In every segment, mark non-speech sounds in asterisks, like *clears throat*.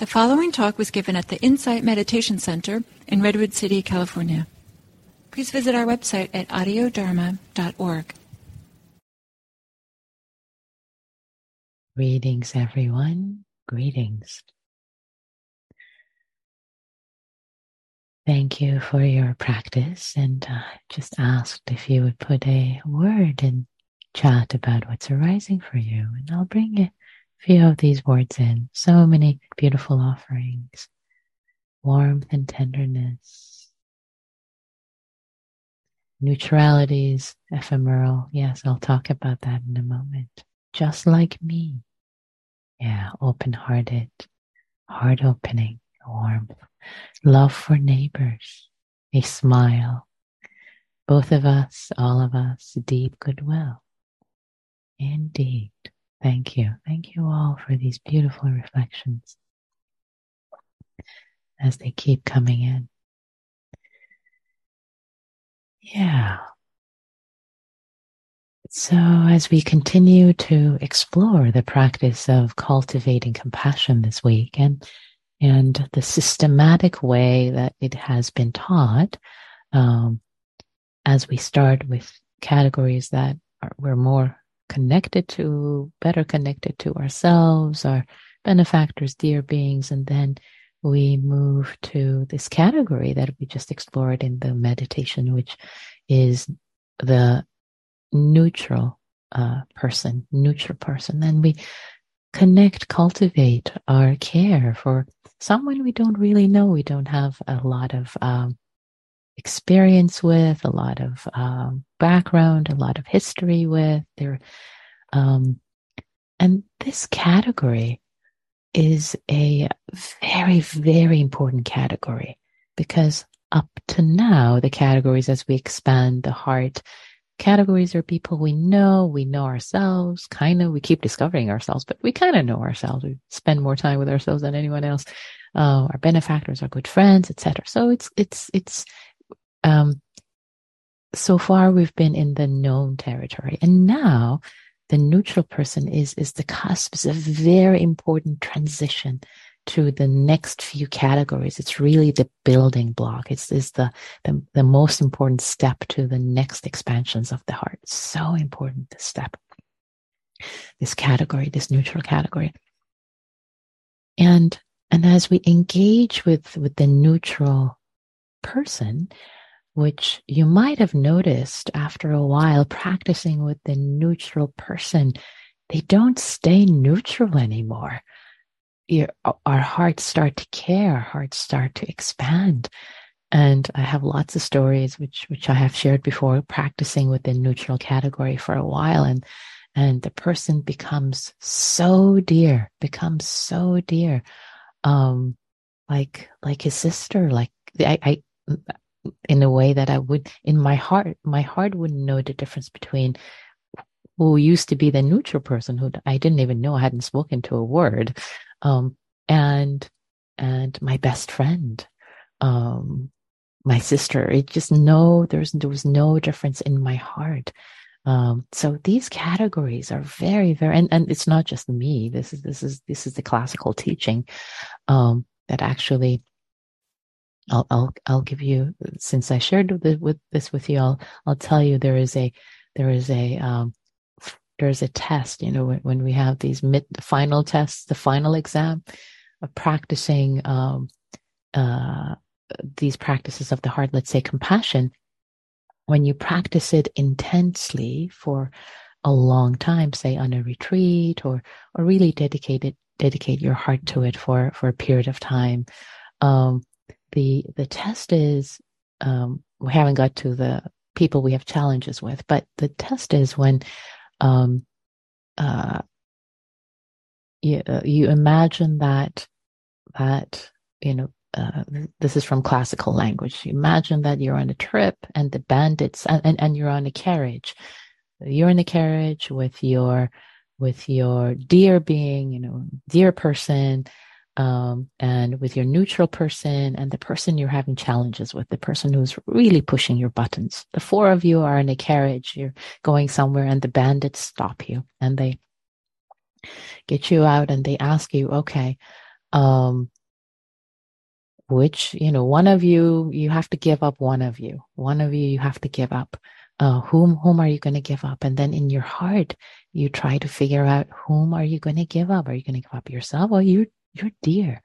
The following talk was given at the Insight Meditation Center in Redwood City, California. Please visit our website at audiodharma.org. Greetings, everyone. Greetings. Thank you for your practice, and uh, just asked if you would put a word in chat about what's arising for you, and I'll bring it few of these words in. So many beautiful offerings, warmth and tenderness, neutralities, ephemeral. Yes, I'll talk about that in a moment. Just like me. Yeah, open hearted, heart opening, warmth, love for neighbors, a smile. Both of us, all of us, deep goodwill. Indeed. Thank you. Thank you all for these beautiful reflections as they keep coming in. Yeah. So, as we continue to explore the practice of cultivating compassion this week and, and the systematic way that it has been taught, um, as we start with categories that are, we're more connected to, better connected to ourselves, our benefactors, dear beings, and then we move to this category that we just explored in the meditation, which is the neutral uh, person, neutral person. Then we connect, cultivate our care for someone we don't really know. We don't have a lot of um, experience with, a lot of um, background, a lot of history with. There, um, and this category is a very, very important category because up to now, the categories as we expand the heart categories are people we know, we know ourselves, kind of, we keep discovering ourselves, but we kind of know ourselves. We spend more time with ourselves than anyone else. Uh, our benefactors, our good friends, etc. So it's, it's, it's, um, so far we've been in the known territory. And now the neutral person is is the cusp is a very important transition to the next few categories. It's really the building block. It's is the, the the most important step to the next expansions of the heart. So important this step. This category this neutral category. And and as we engage with with the neutral person which you might have noticed after a while practicing with the neutral person, they don't stay neutral anymore. Our hearts start to care, our hearts start to expand. And I have lots of stories which which I have shared before, practicing with the neutral category for a while, and and the person becomes so dear, becomes so dear, um, like like his sister, like I, I in a way that I would, in my heart, my heart wouldn't know the difference between who used to be the neutral person who I didn't even know I hadn't spoken to a word, um, and and my best friend, um, my sister. It just no, there's there was no difference in my heart. Um, so these categories are very, very, and, and it's not just me. This is this is this is the classical teaching um, that actually I'll, I'll, I'll give you, since I shared with, with this with you, I'll, I'll tell you there is a, there is a, um, there's a test, you know, when, when we have these mid, the final tests, the final exam practicing, um, uh, these practices of the heart, let's say compassion, when you practice it intensely for a long time, say on a retreat or, or really dedicate it, dedicate your heart to it for, for a period of time, um, the the test is um, we haven't got to the people we have challenges with, but the test is when um, uh, you, uh, you imagine that that you know uh, this is from classical language. You imagine that you're on a trip and the bandits and, and, and you're on a carriage. You're in a carriage with your with your dear being, you know, dear person, um, and with your neutral person and the person you're having challenges with, the person who's really pushing your buttons. The four of you are in a carriage, you're going somewhere, and the bandits stop you and they get you out and they ask you, okay, um, which you know one of you you have to give up one of you. One of you you have to give up. Uh, whom whom are you going to give up? And then in your heart you try to figure out whom are you going to give up? Are you going to give up yourself well you're you're dear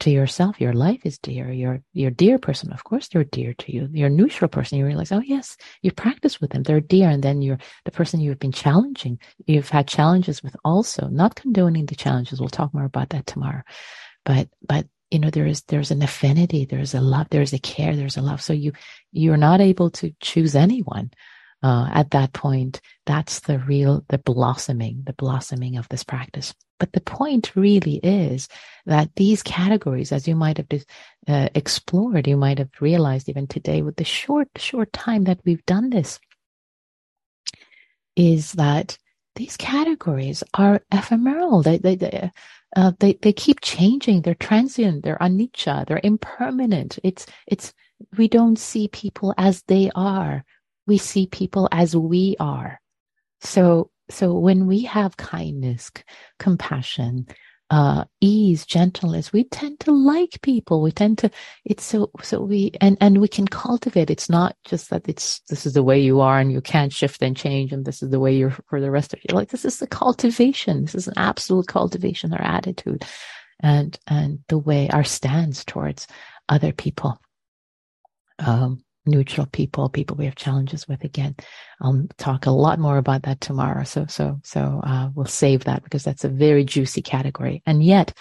to yourself. Your life is dear. Your your dear person. Of course they're dear to you. Your neutral person. You realize oh yes you practice with them. They're dear. And then you're the person you've been challenging. You've had challenges with also not condoning the challenges. We'll talk more about that tomorrow. But but you know there is there's an affinity. There's a love. There's a care. There's a love. So you you're not able to choose anyone uh, at that point. That's the real the blossoming the blossoming of this practice but the point really is that these categories as you might have uh, explored you might have realized even today with the short short time that we've done this is that these categories are ephemeral. They, they, they, uh, they, they keep changing. They're transient. They're anicca. They're impermanent. It's, it's, we don't see people as they are. We see people as we are. So, so when we have kindness, compassion, uh, ease, gentleness. We tend to like people. We tend to, it's so, so we, and, and we can cultivate. It's not just that it's, this is the way you are and you can't shift and change and this is the way you're for the rest of your life. This is the cultivation. This is an absolute cultivation, our attitude and, and the way our stance towards other people. Um, neutral people, people we have challenges with. Again, I'll talk a lot more about that tomorrow. So, so, so uh, we'll save that because that's a very juicy category. And yet,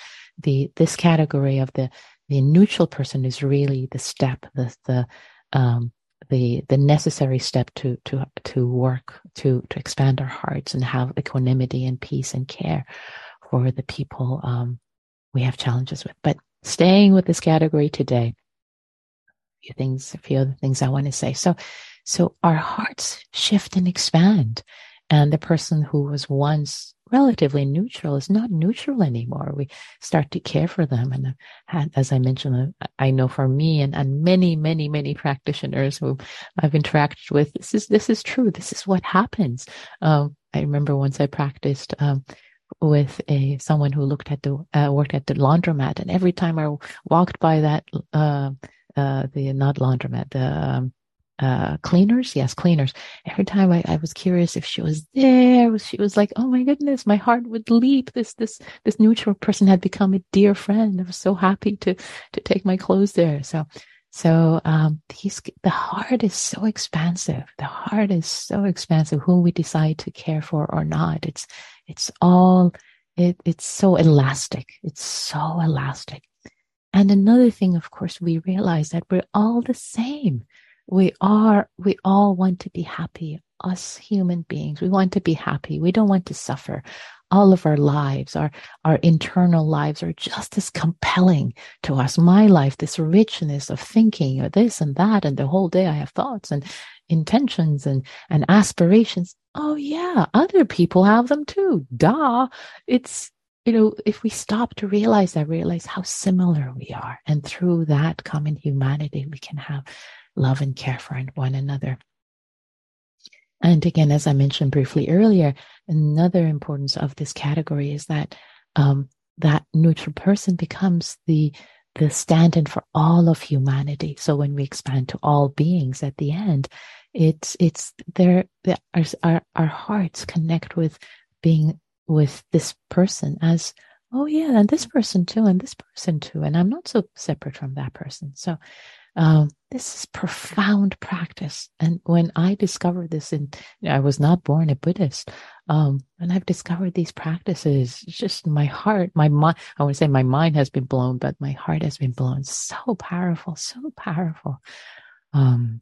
the this category of the the neutral person is really the step, the the um, the the necessary step to to to work to to expand our hearts and have equanimity and peace and care for the people um, we have challenges with. But staying with this category today few things, a few other things I want to say. So, so our hearts shift and expand. And the person who was once relatively neutral is not neutral anymore. We start to care for them. And as I mentioned, I know for me and, and many, many, many practitioners who I've interacted with, this is, this is true. This is what happens. Um, I remember once I practiced, um, with a someone who looked at the uh, worked at the laundromat, and every time I walked by that uh, uh, the not laundromat, the um, uh, cleaners. Yes, cleaners. Every time I, I was curious if she was there, she was like, "Oh my goodness, my heart would leap." This this this neutral person had become a dear friend. I was so happy to to take my clothes there. So so um, these the heart is so expansive. The heart is so expansive. Who we decide to care for or not, it's it's all it, it's so elastic. It's so elastic. And another thing, of course, we realize that we're all the same. We are, we all want to be happy. Us human beings, we want to be happy. We don't want to suffer. All of our lives, our, our internal lives are just as compelling to us. My life, this richness of thinking or this and that. And the whole day I have thoughts and intentions and, and aspirations. Oh yeah, other people have them too. Duh. It's, you know, if we stop to realize that, realize how similar we are, and through that common humanity, we can have love and care for one another. And again, as I mentioned briefly earlier, another importance of this category is that um, that neutral person becomes the the stand-in for all of humanity. So when we expand to all beings at the end, it's it's there. Our our hearts connect with being with this person as oh yeah and this person too and this person too and i'm not so separate from that person. So um, this is profound practice. And when i discovered this in i was not born a buddhist um, and i've discovered these practices just my heart my mind i want to say my mind has been blown but my heart has been blown. So powerful so powerful. Um,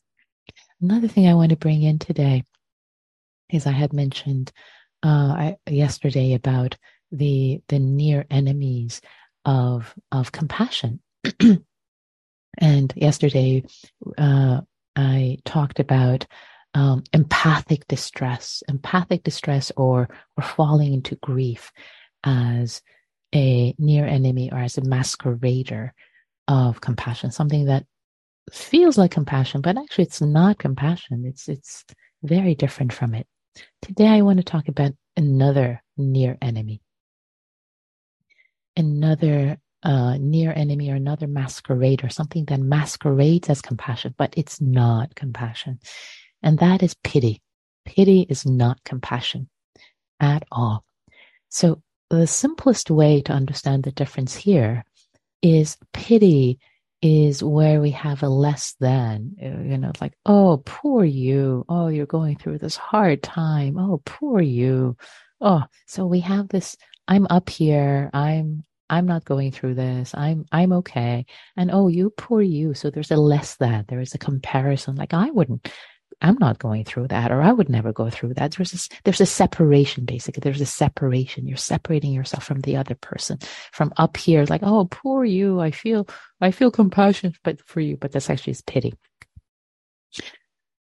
another thing i want to bring in today is i had mentioned uh, yesterday about the the near enemies of of compassion. *clears throat* and yesterday, uh, I talked about um, empathic distress, empathic distress, or or falling into grief as a near enemy or as a masquerader of compassion, something that feels like compassion, but actually it's not compassion. It's it's very different from it. Today, I want to talk about another near enemy. Another uh, near enemy or another masquerade or something that masquerades as compassion, but it's not compassion. And that is pity. Pity is not compassion at all. So the simplest way to understand the difference here is pity is where we have a less than, uh, you know, like, oh, poor you. Oh, you're going through this hard time. Oh, poor you. Oh, so we have this, I'm up here. I'm, I'm not going through this. I'm, I'm okay. And oh, you poor you. So there's a less than, there is a comparison. Like I wouldn't, I'm not going through that, or I would never go through that. There's a, there's a separation, basically. There's a separation. You're separating yourself from the other person. From up here, like, oh, poor you. I feel, I feel compassion, but for you, but that's actually is pity.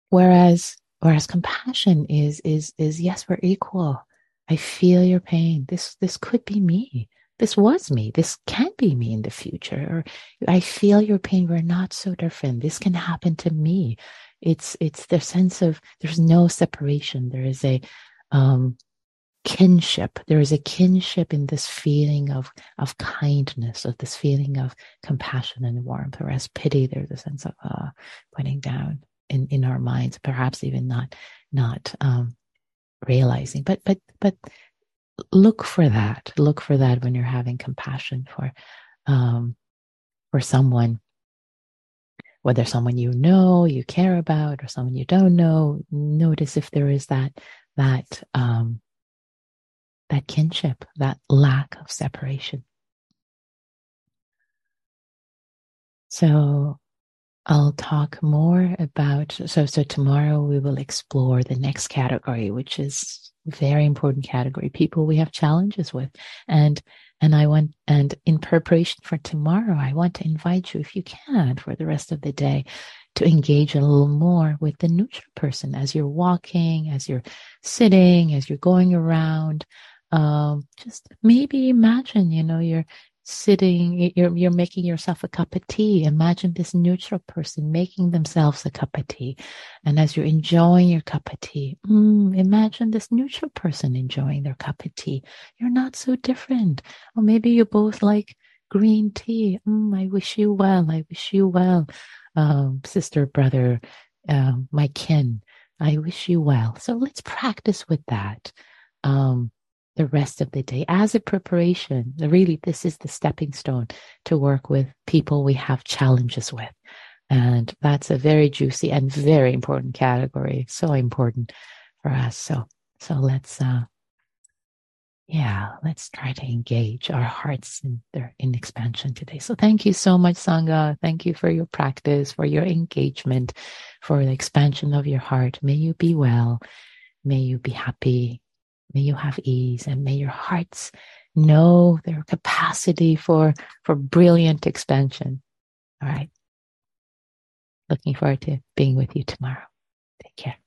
Whereas, whereas compassion is, is, is yes, we're equal. I feel your pain. This, this could be me. This was me. This can be me in the future. Or I feel your pain. We're not so different. This can happen to me it's it's the sense of there's no separation. There is a um, kinship. There is a kinship in this feeling of of kindness of this feeling of compassion and warmth whereas pity there's a sense of uh, putting down in in our minds perhaps even not not um, realizing. But but but look for that. Look for that when you're having compassion for um, for someone whether someone you know, you care about, or someone you don't know, notice if there is that that um, that kinship, that lack of separation. So I'll talk more about so so tomorrow we will explore the next category, which is very important category, people we have challenges with. And and I want, and in preparation for tomorrow, I want to invite you, if you can, for the rest of the day, to engage a little more with the neutral person as you're walking, as you're sitting, as you're going around. Um, just maybe imagine, you know, you're sitting, you're, you're making yourself a cup of tea. Imagine this neutral person making themselves a cup of tea. And as you're enjoying your cup of tea, mm, imagine this neutral person enjoying their cup of tea. You're not so different. Or maybe you both like green tea. Mm, I wish you well. I wish you well. Um, sister, brother, uh, my kin. I wish you well. So let's practice with that. Um, the rest of the day as a preparation. Really, this is the stepping stone to work with people we have challenges with. And that's a very juicy and very important category. So important for us. So, so let's, uh, yeah, let's try to engage our hearts in their in expansion today. So thank you so much, Sangha. Thank you for your practice, for your engagement, for the expansion of your heart. May you be well. May you be happy. May you have ease and may your hearts know their capacity for, for brilliant expansion. All right. Looking forward to being with you tomorrow. Take care.